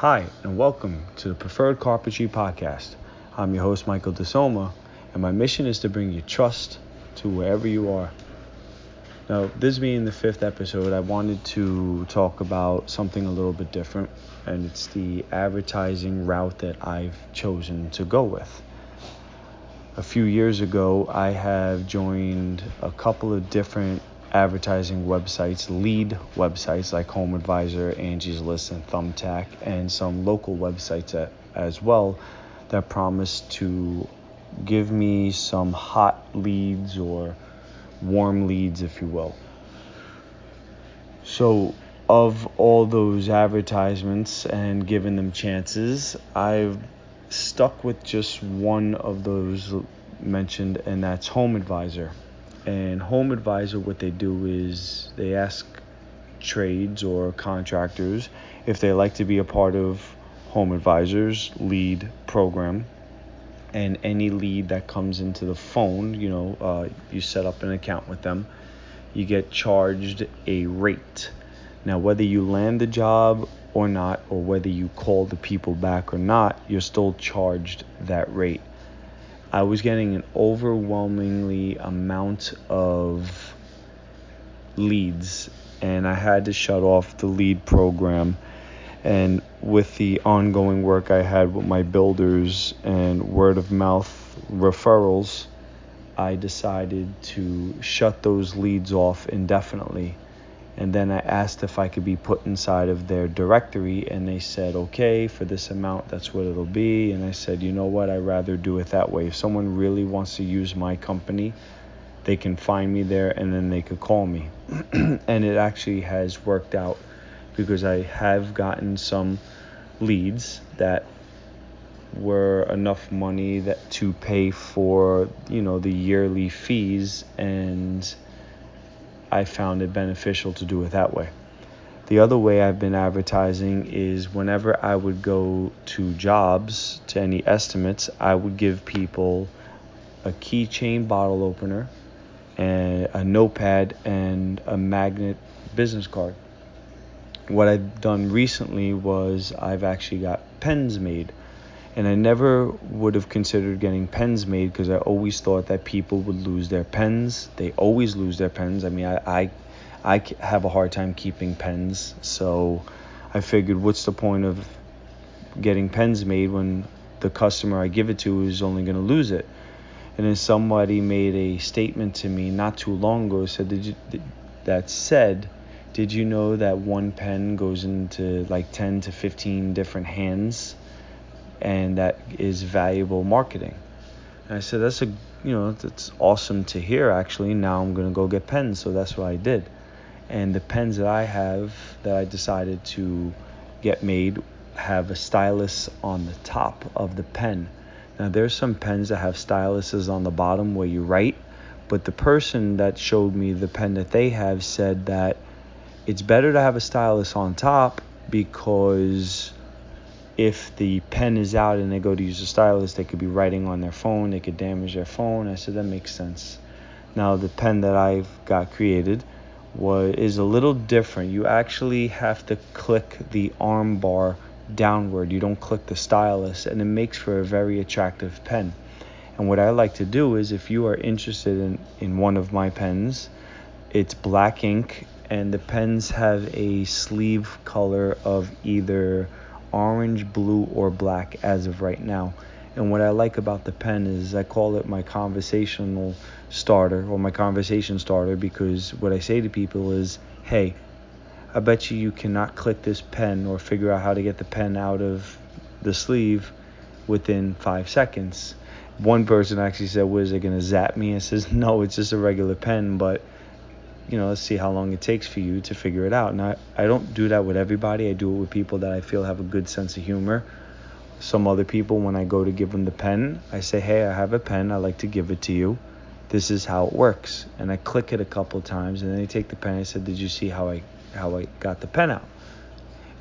Hi, and welcome to the Preferred Carpentry Podcast. I'm your host, Michael DeSoma, and my mission is to bring you trust to wherever you are. Now, this being the fifth episode, I wanted to talk about something a little bit different, and it's the advertising route that I've chosen to go with. A few years ago, I have joined a couple of different advertising websites, lead websites like Home Advisor, Angie's List, and Thumbtack, and some local websites as well that promise to give me some hot leads or warm leads, if you will. So, of all those advertisements and giving them chances, I've stuck with just one of those mentioned, and that's Home Advisor. And Home Advisor, what they do is they ask trades or contractors if they like to be a part of Home Advisor's lead program and any lead that comes into the phone, you know, uh, you set up an account with them, you get charged a rate. Now, whether you land the job or not, or whether you call the people back or not, you're still charged that rate. I was getting an overwhelmingly amount of leads, and I had to shut off the lead program and with the ongoing work I had with my builders and word of mouth referrals, I decided to shut those leads off indefinitely. And then I asked if I could be put inside of their directory, and they said, okay, for this amount, that's what it'll be. And I said, you know what, I'd rather do it that way. If someone really wants to use my company, they can find me there and then they could call me. and it actually has worked out because I have gotten some leads that were enough money that to pay for you know the yearly fees and I found it beneficial to do it that way. The other way I've been advertising is whenever I would go to jobs to any estimates, I would give people a keychain bottle opener and a notepad and a magnet business card what I've done recently was I've actually got pens made. And I never would have considered getting pens made because I always thought that people would lose their pens. They always lose their pens. I mean, I, I, I have a hard time keeping pens. So I figured, what's the point of getting pens made when the customer I give it to is only going to lose it? And then somebody made a statement to me not too long ago said that, that said did you know that one pen goes into like 10 to 15 different hands and that is valuable marketing? And I said, that's a, you know, that's awesome to hear actually. Now I'm to go get pens. So that's what I did. And the pens that I have that I decided to get made have a stylus on the top of the pen. Now there's some pens that have styluses on the bottom where you write, but the person that showed me the pen that they have said that it's better to have a stylus on top because if the pen is out and they go to use a stylus, they could be writing on their phone, they could damage their phone. I said that makes sense. Now the pen that I've got created was is a little different. You actually have to click the arm bar downward. You don't click the stylus and it makes for a very attractive pen. And what I like to do is if you are interested in, in one of my pens, it's black ink and the pens have a sleeve color of either orange, blue, or black as of right now. And what I like about the pen is I call it my conversational starter or my conversation starter because what I say to people is, hey, I bet you you cannot click this pen or figure out how to get the pen out of the sleeve within five seconds. One person actually said, "Was it gonna zap me?" I says, "No, it's just a regular pen, but you know, let's see how long it takes for you to figure it out. And I, I don't do that with everybody. I do it with people that I feel have a good sense of humor. Some other people, when I go to give them the pen, I say, hey, I have a pen. I like to give it to you. This is how it works. And I click it a couple times, and then they take the pen. I said, did you see how I how I got the pen out?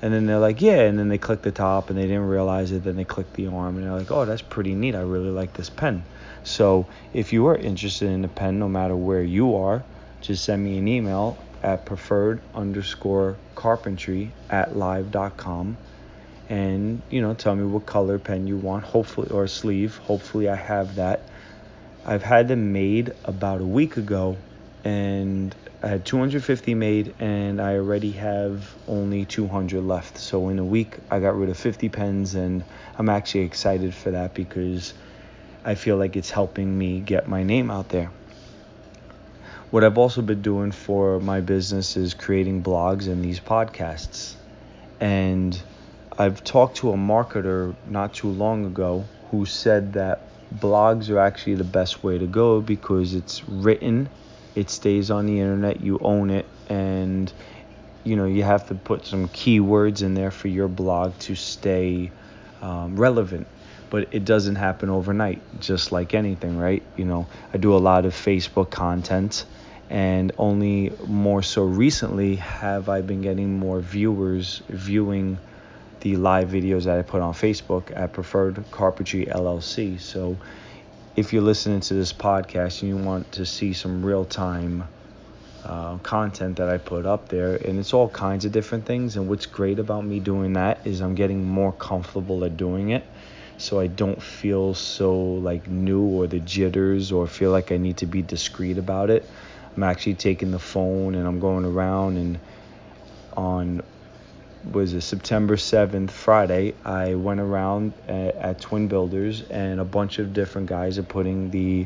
And then they're like, yeah. And then they click the top, and they didn't realize it. Then they click the arm, and they're like, oh, that's pretty neat. I really like this pen. So if you are interested in a pen, no matter where you are, just send me an email at preferred underscore carpentry at live.com and you know tell me what color pen you want hopefully or sleeve. Hopefully i have that. I've had them made about a week ago and i had 250 made and i already have only 200 left. So in a week i got rid of 50 pens and i'm actually excited for that because i feel like it's helping me get my name out there what i've also been doing for my business is creating blogs and these podcasts and I've talked to a marketer not too long ago who said that blogs are actually the best way to go because it's written, it stays on the internet, you own it, and you know you have to put some keywords in there for your blog to stay um, relevant. But it doesn't happen overnight, just like anything, right? You know, I do a lot of Facebook content, and only more so recently have I been getting more viewers viewing the live videos that I put on Facebook at Preferred Carpentry LLC. So if you're listening to this podcast and you want to see some real time uh, content that I put up there, and it's all kinds of different things. And what's great about me doing that is I'm getting more comfortable at doing it. So I don't feel so like new or the jitters or feel like I need to be discreet about it. I'm actually taking the phone and I'm going around and on was a September 7th, Friday, I went around at, at, Twin Builders and a bunch of different guys are putting the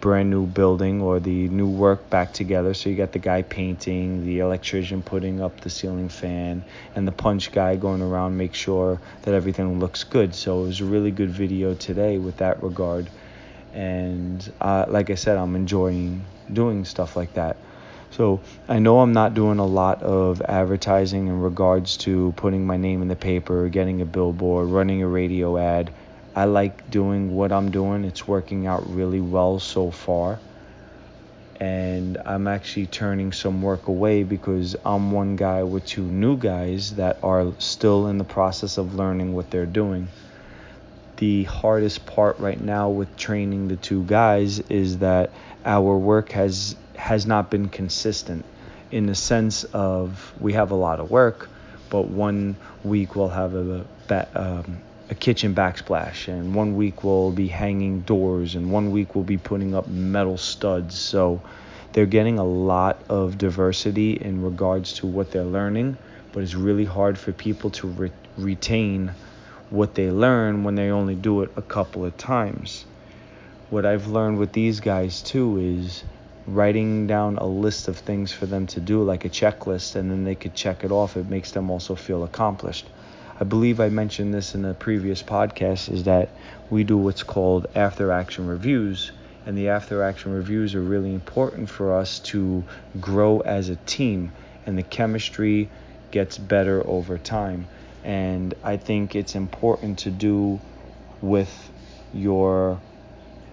brand new building or the new work back together. So you got the guy painting, the electrician putting up the ceiling fan, and the punch guy going around make sure that everything looks good. So it was a really good video today with that regard. And uh, like I said, I'm enjoying doing stuff like that. So I know I'm not doing a lot of advertising in regards to putting my name in the paper, getting a billboard, running a radio ad. I like doing what I'm doing. It's working out really well so far. And I'm actually turning some work away because I'm one guy with two new guys that are still in the process of learning what they're doing. The hardest part right now with training the two guys is that our work has has not been consistent in the sense of we have a lot of work, but one week we'll have a, um, a kitchen backsplash, and one week we'll be hanging doors, and one week we'll be putting up metal studs. So they're getting a lot of diversity in regards to what they're learning, but it's really hard for people to re- retain what they learn when they only do it a couple of times. What I've learned with these guys too is writing down a list of things for them to do, like a checklist, and then they could check it off. It makes them also feel accomplished. I believe I mentioned this in a previous podcast is that we do what's called after action reviews, and the after action reviews are really important for us to grow as a team, and the chemistry gets better over time. And I think it's important to do with your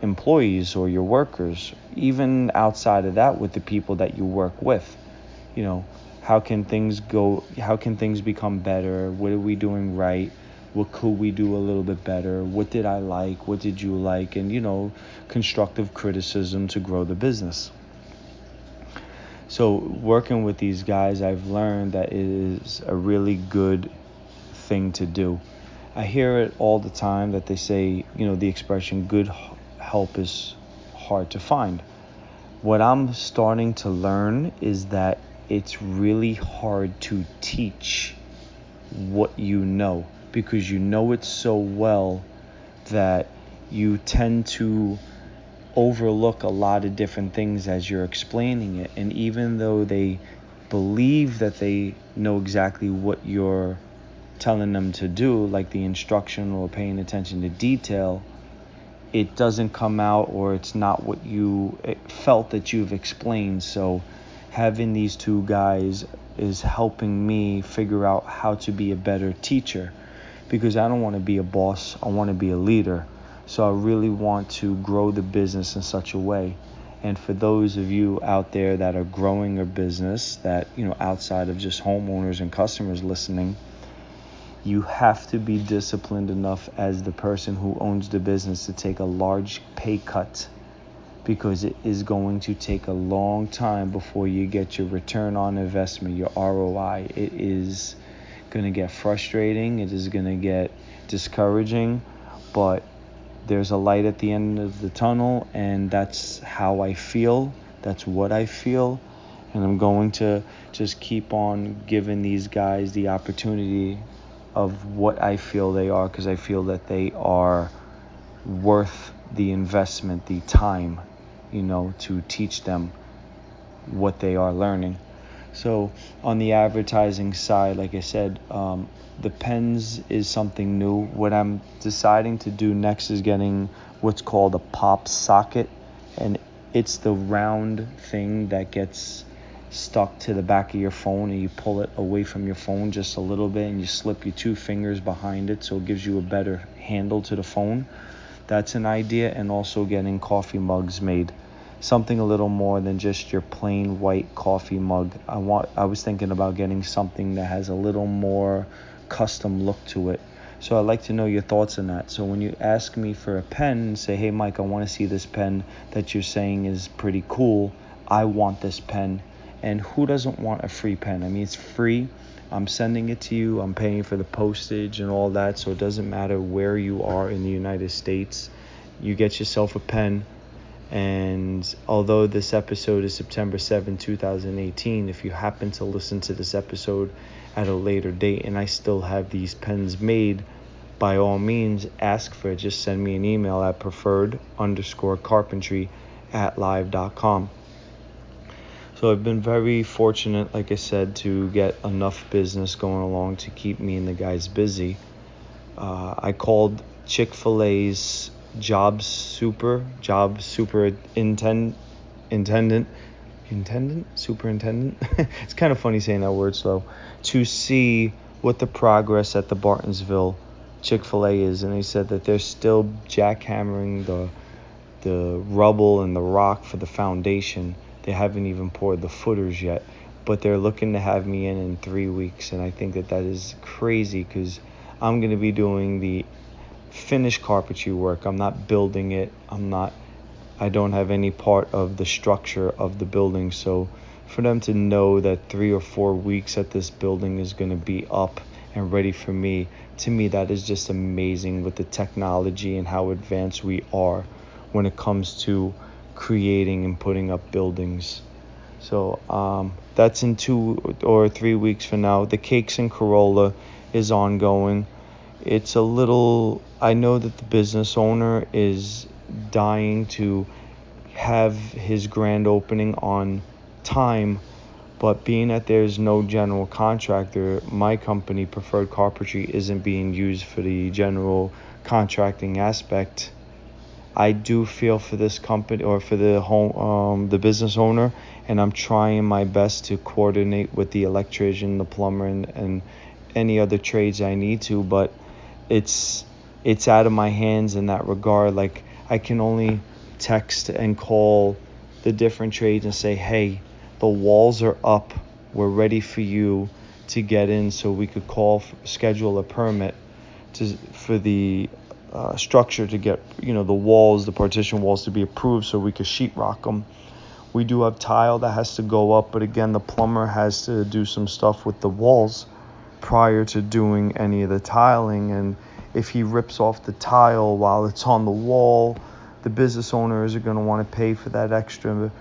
employees or your workers, even outside of that with the people that you work with. You know, how can things go how can things become better? What are we doing right? What could we do a little bit better? What did I like? What did you like? And you know, constructive criticism to grow the business. So, working with these guys, I've learned that it is a really good thing to do. I hear it all the time that they say, you know, the expression good help is hard to find. What I'm starting to learn is that it's really hard to teach what you know because you know it so well that you tend to overlook a lot of different things as you're explaining it. And even though they believe that they know exactly what you're telling them to do, like the instruction or paying attention to detail, it doesn't come out or it's not what you felt that you've explained. So having these two guys is helping me figure out how to be a better teacher because I don't want to be a boss, I want to be a leader. So I really want to grow the business in such a way. And for those of you out there that are growing a business that, you know, outside of just homeowners and customers listening, you have to be disciplined enough as the person who owns the business to take a large pay cut because it is going to take a long time before you get your return on investment, your ROI. It is going to get frustrating. It is going to get discouraging, but there's a light at the end of the tunnel, and that's how I feel. That's what I feel. And I'm going to just keep on giving these guys the opportunity of what I feel they are because I feel that they are worth the investment, the time, you know, to teach them what they are learning. So on the advertising side, like I said, um, the pens is something new. What I'm deciding to do next is getting what's called a pop socket, and it's the round thing that gets stuck to the back of your phone and you pull it away from your phone just a little bit and you slip your two fingers behind it so it gives you a better handle to the phone. That's an idea, and also getting coffee mugs made something a little more than just your plain white coffee mug. I want I was thinking about getting something that has a little more custom look to it. So I'd like to know your thoughts on that. So when you ask me for a pen, say, "Hey Mike, I want to see this pen that you're saying is pretty cool. I want this pen." And who doesn't want a free pen? I mean, it's free. I'm sending it to you. I'm paying for the postage and all that, so it doesn't matter where you are in the United States. You get yourself a pen and although this episode is September 7, 2018, if you happen to listen to this episode at a later date and I still have these pens made, by all means ask for it. Just send me an email at preferred underscore carpentry at live.com. So I've been very fortunate, like I said, to get enough business going along to keep me and the guys busy. Uh, I called Chick fil A's job super job superintendent intendant intendant? Superintendent? It's kind of funny saying that word slow. To see what the progress at the bartonsville chick-fil-a is and they said that they're still jackhammering the the rubble and the rock for the foundation they haven't even poured the footers yet but they're looking to have me in in three weeks and i think that that is crazy because i'm going to be doing the finished carpentry work. I'm not building it. I'm not I don't have any part of the structure of the building. So for them to know that 3 or 4 weeks that this building is going to be up and ready for me, to me that is just amazing with the technology and how advanced we are when it comes to creating and putting up buildings. So um, that's in two or three weeks from now. The Cakes and Corolla is ongoing it's a little I know that the business owner is dying to have his grand opening on time, but being that there's no general contractor, my company, Preferred Carpentry, isn't being used for the general contracting aspect. I do feel for this company or for the home, um, the business owner, and I'm trying my best to coordinate with the electrician, the plumber, and, and any other trades I need to. But it's it's out of my hands in that regard. Like I can only text and call the different trades and say, "Hey, the walls are up. We're ready for you to get in." So we could call schedule a permit to for the uh, structure to get you know the walls, the partition walls to be approved, so we could sheetrock them. We do have tile that has to go up, but again, the plumber has to do some stuff with the walls prior to doing any of the tiling. And if he rips off the tile while it's on the wall, the business owners are going to want to pay for that extra,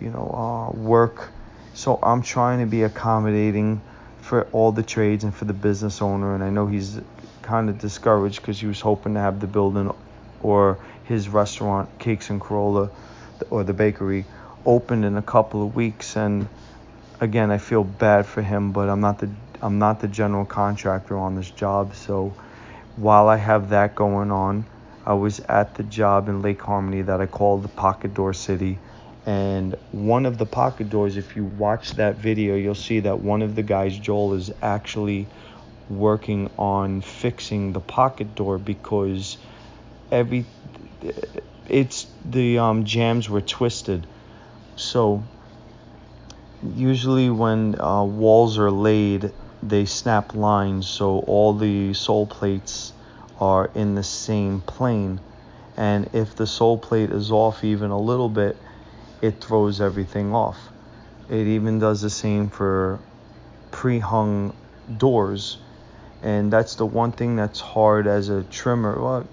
you know, uh, work. So I'm trying to be accommodating for all the trades and for the business owner. And I know he's kind of discouraged because he was hoping to have the building or his restaurant, Cakes and Corolla, or the bakery, opened in a couple of weeks. And again, I feel bad for him, but I'm not the I'm not the general contractor on this job, so while I have that going on, I was at the job in Lake Harmony that I called the Pocket Door City. And one of the pocket doors, if you watch that video, you'll see that one of the guys, Joel, is actually working on fixing the pocket door because every it's the um, jambs were twisted. So usually when uh, walls are laid they snap lines so all the sole plates are in the same plane. And if the sole plate is off even a little bit, it throws everything off. It even does the same for pre hung doors. And that's the one thing that's hard as a trimmer. Well,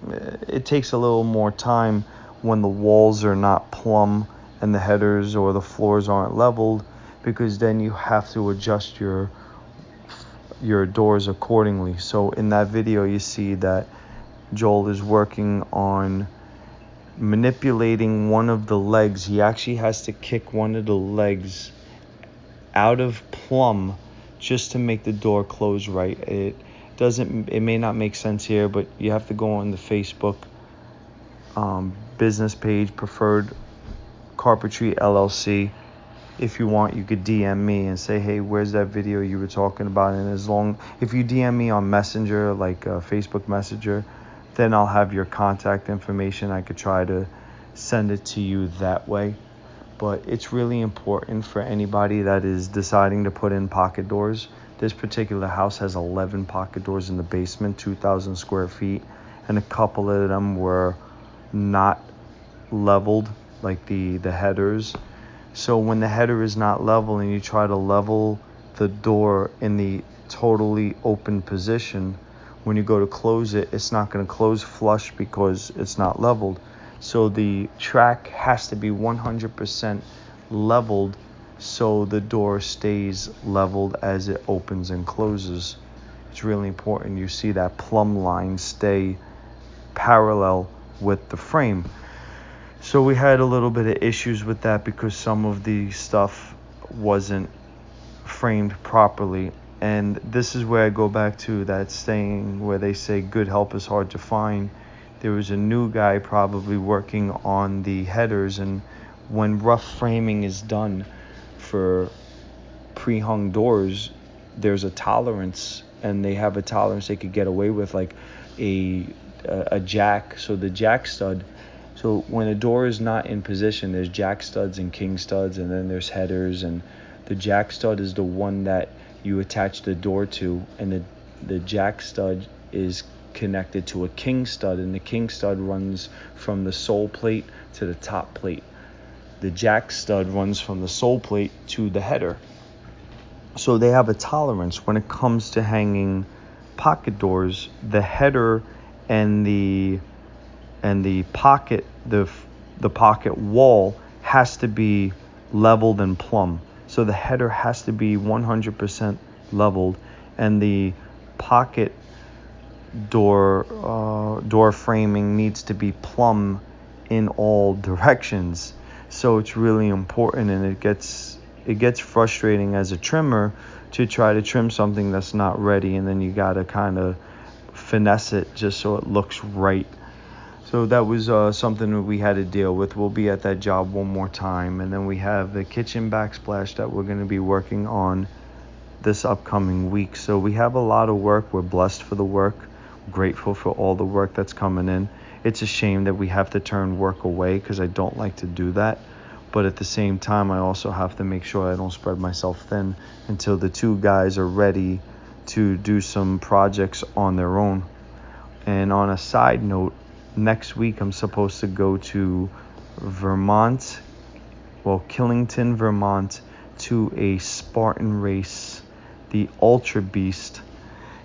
it takes a little more time when the walls are not plumb and the headers or the floors aren't leveled because then you have to adjust your your doors accordingly. So in that video you see that Joel is working on manipulating one of the legs. He actually has to kick one of the legs out of plumb just to make the door close right. It doesn't it may not make sense here, but you have to go on the Facebook um, business page, preferred carpentry LLC. If you want, you could DM me and say, "Hey, where's that video you were talking about?" And as long if you DM me on Messenger, like uh, Facebook Messenger, then I'll have your contact information. I could try to send it to you that way. But it's really important for anybody that is deciding to put in pocket doors. This particular house has 11 pocket doors in the basement, 2,000 square feet, and a couple of them were not leveled, like the, the headers. So when the header is not level and you try to level the door in the totally open position, when you go to close it, it's not going to close flush because it's not leveled. So the track has to be 100% leveled so the door stays leveled as it opens and closes. It's really important you see that plumb line stay parallel with the frame. So we had a little bit of issues with that because some of the stuff wasn't framed properly and this is where I go back to that saying where they say good help is hard to find. There was a new guy probably working on the headers, and when rough framing is done for pre hung doors, there's a tolerance, and they have a tolerance they could get away with, like a, a, a jack. So the jack stud. So when a door is not in position, there's jack studs and king studs, and then there's headers, and the jack stud is the one that you attach the door to, and the, the jack stud is connected to a king stud, and the king stud runs from the sole plate to the top plate. The jack stud runs from the sole plate to the header. So they have a tolerance when it comes to hanging pocket doors. The header and the and the pocket the the pocket wall has to be leveled and plumb. So the header has to be 100% leveled, and the pocket door uh, door framing needs to be plumb in all directions. So it's really important, and it gets it gets frustrating as a trimmer to try to trim something that's not ready, and then you gotta kind of finesse it just so it looks right so that was uh, something that we had to deal with. We'll be at that job one more time. And then we have the kitchen backsplash that we're going to be working on this upcoming week. So we have a lot of work. We're blessed for the work, grateful for all the work that's coming in. It's a shame that we have to turn work away because I don't like to do that. But at the same time, I also have to make sure I don't spread myself thin until the two guys are ready to do some projects on their own. And on a side note, next week I'm supposed to go to Vermont, well, Killington, Vermont, to a Spartan race, the Ultra Beast.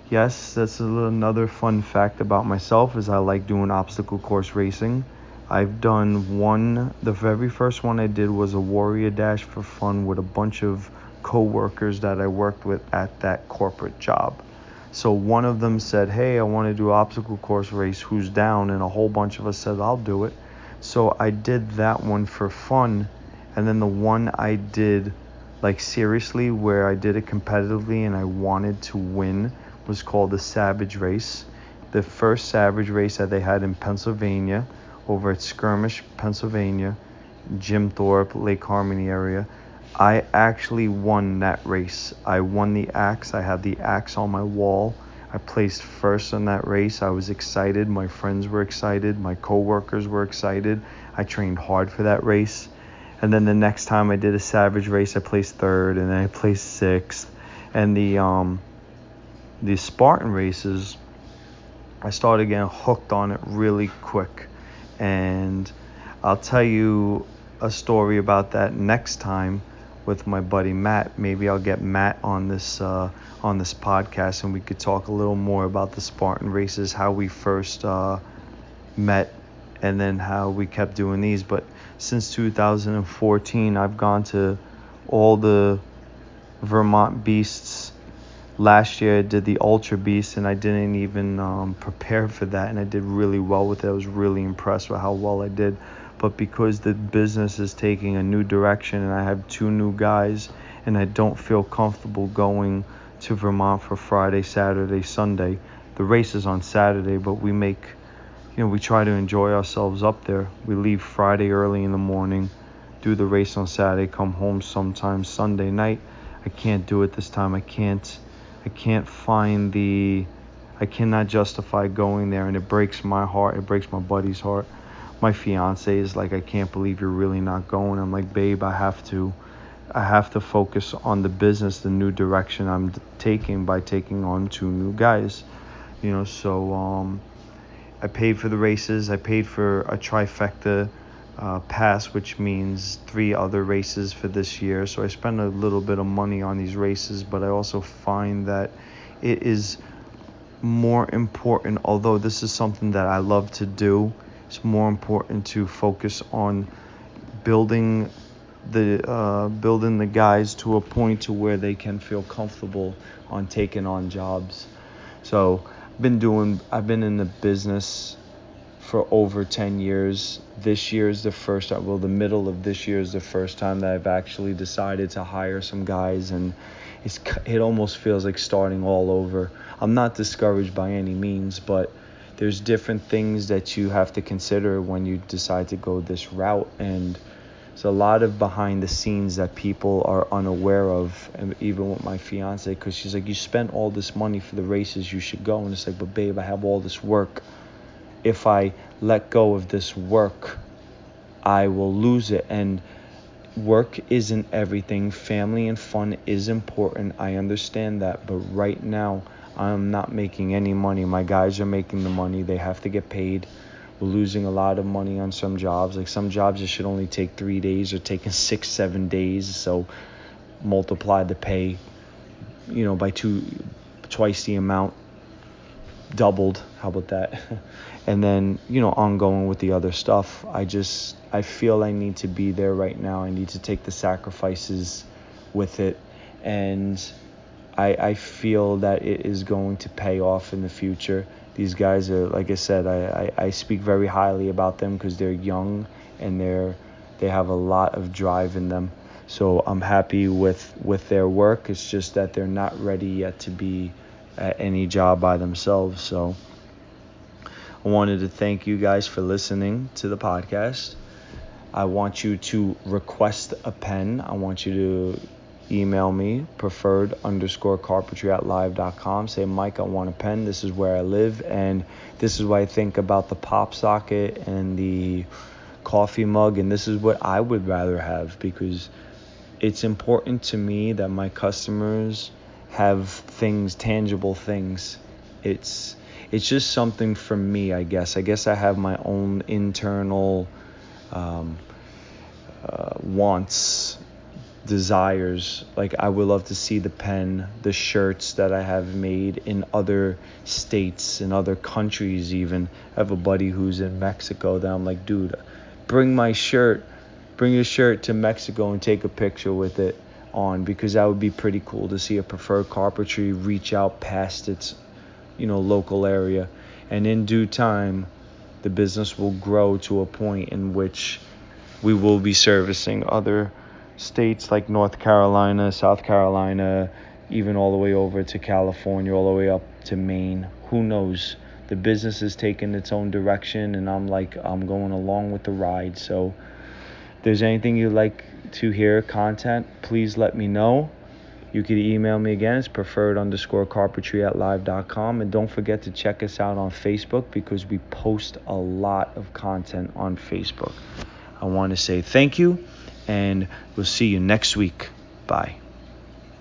Yes, that's another fun fact about myself is I like doing obstacle course racing. I've done one, the very first one I did was a Warrior Dash for fun with a bunch of co-workers that I worked with at that corporate job. So one of them said, Hey, I want to do obstacle course race. Who's down? And a whole bunch of us said, I'll do it. So I did that one for fun. And then the one I did, like seriously, where I did it competitively and I wanted to win, was called the Savage Race. The first Savage Race that they had in Pennsylvania, over at Skirmish, Pennsylvania, Jim Thorpe, Lake Harmony area. I actually won that race. I won the axe. I had the axe on my wall. I placed first in that race. I was excited. My friends were excited. My coworkers were excited. I trained hard for that race. And then the next time I did a savage race, I placed third, and then I placed sixth. And the um, the Spartan races, I started getting hooked on it really quick. And I'll tell you a story about that next time with my buddy Matt. Maybe I'll get Matt on this uh, on this podcast, and we could talk a little more about the Spartan races, how we first uh, met, and then how we kept doing these. But since 2014, I've gone to all the Vermont Beasts. Last year I did the Ultra Beast, and I didn't even um, prepare for that, and I did really well with it. I was really impressed with how well I did but because the business is taking a new direction and I have two new guys and I don't feel comfortable going to Vermont for Friday, Saturday, Sunday. The race is on Saturday, but we make, you know, we try to enjoy ourselves up there. We leave Friday early in the morning, do the race on Saturday, come home sometime Sunday night. I can't do it this time. I can't, I can't find the, I cannot justify going there, and it breaks my heart. It breaks my buddy's heart my fiance is like, I can't believe you're really not going. I'm like, babe, I have to. I have to focus on the business, the new direction I'm taking by taking on two new guys. You know, so um, I paid for the races. I paid for a trifecta uh, pass, which means three other races for this year. So I spend a little bit of money on these races, but I also find that it is more important, although this is something that I love to do it's more important to focus on building the uh, building the guys to a point to where they can feel comfortable on taking on jobs. So I've been doing I've been in the business for over 10 years. This year is the first uh, well the middle of this year is the first time that I've actually decided to hire some guys and it's it almost feels like starting all over. I'm not discouraged by any means, but there's different things that you have to consider when you decide to go this route and there's a lot of behind the scenes that people are unaware of and even with my fiance because she's like you spent all this money for the races you should go and it's like but babe i have all this work if i let go of this work i will lose it and work isn't everything family and fun is important i understand that but right now I'm not making any money. My guys are making the money. They have to get paid. We're losing a lot of money on some jobs. Like some jobs, it should only take three days or taking six, seven days. So multiply the pay, you know, by two, twice the amount, doubled. How about that? and then, you know, ongoing with the other stuff. I just, I feel I need to be there right now. I need to take the sacrifices with it. And I, I feel that it is going to pay off in the future. These guys are, like I said, I, I, I speak very highly about them because they're young and they're they have a lot of drive in them. So I'm happy with with their work. It's just that they're not ready yet to be at any job by themselves. So I wanted to thank you guys for listening to the podcast. I want you to request a pen. I want you to email me preferred underscore carpentry at live.com say mike i want a pen this is where i live and this is what i think about the pop socket and the coffee mug and this is what i would rather have because it's important to me that my customers have things tangible things it's it's just something for me i guess i guess i have my own internal um, uh, wants desires. Like I would love to see the pen, the shirts that I have made in other states, in other countries even. I have a buddy who's in Mexico that I'm like, dude, bring my shirt, bring your shirt to Mexico and take a picture with it on because that would be pretty cool to see a preferred carpentry reach out past its, you know, local area. And in due time, the business will grow to a point in which we will be servicing other states like North Carolina, South Carolina, even all the way over to California, all the way up to Maine. Who knows? The business is taking its own direction, and I'm like, I'm going along with the ride. So, there's anything you'd like to hear content, please let me know. You could email me again. It's preferred underscore carpentry at live.com. And don't forget to check us out on Facebook because we post a lot of content on Facebook. I want to say thank you and we'll see you next week. Bye.